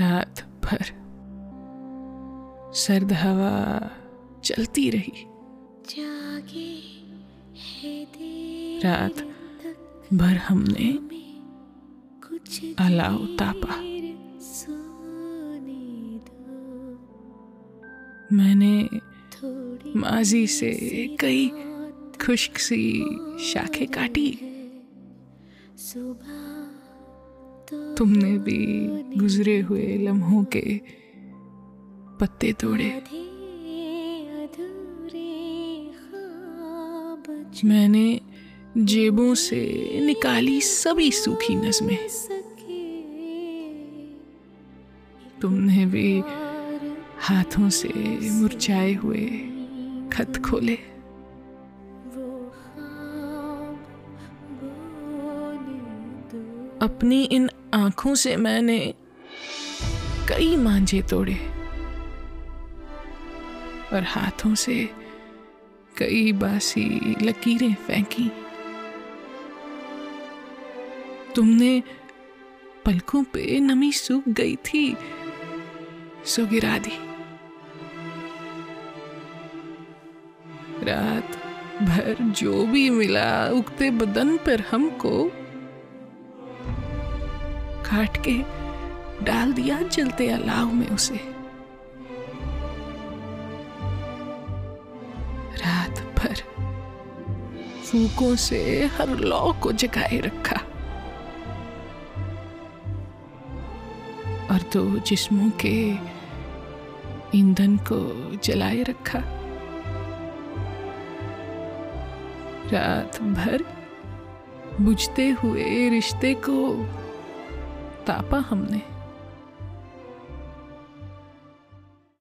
रात भर सर्द हवा चलती रही। रात भर हमने कुछ अलाव तापा। मैंने माजी से कई खुश्क सी शाखें काटी। सुबह तुमने भी गुजरे हुए लम्हों के पत्ते तोड़े। मैंने जेबों से निकाली सभी सूखी नज़में। तुमने भी हाथों से मुरझाए हुए खत खोले। अपनी इन आँखों से मैंने कई मांझे तोड़े और हाथों से कई बासी लकीरें फेंकी। तुमने पलकों पे नमी सूख गई थी, सो गिरा दी। रात भर जो भी मिला, उगते बदन पर हमको काट के डाल दिया, जलते अलाव में उसे। रात भर फूकों से हर लौ को जगाए रखा। और दो जिस्मों के ईंधन को जलाए रखा। रात भर बुझते हुए रिश्ते को तापा हमने।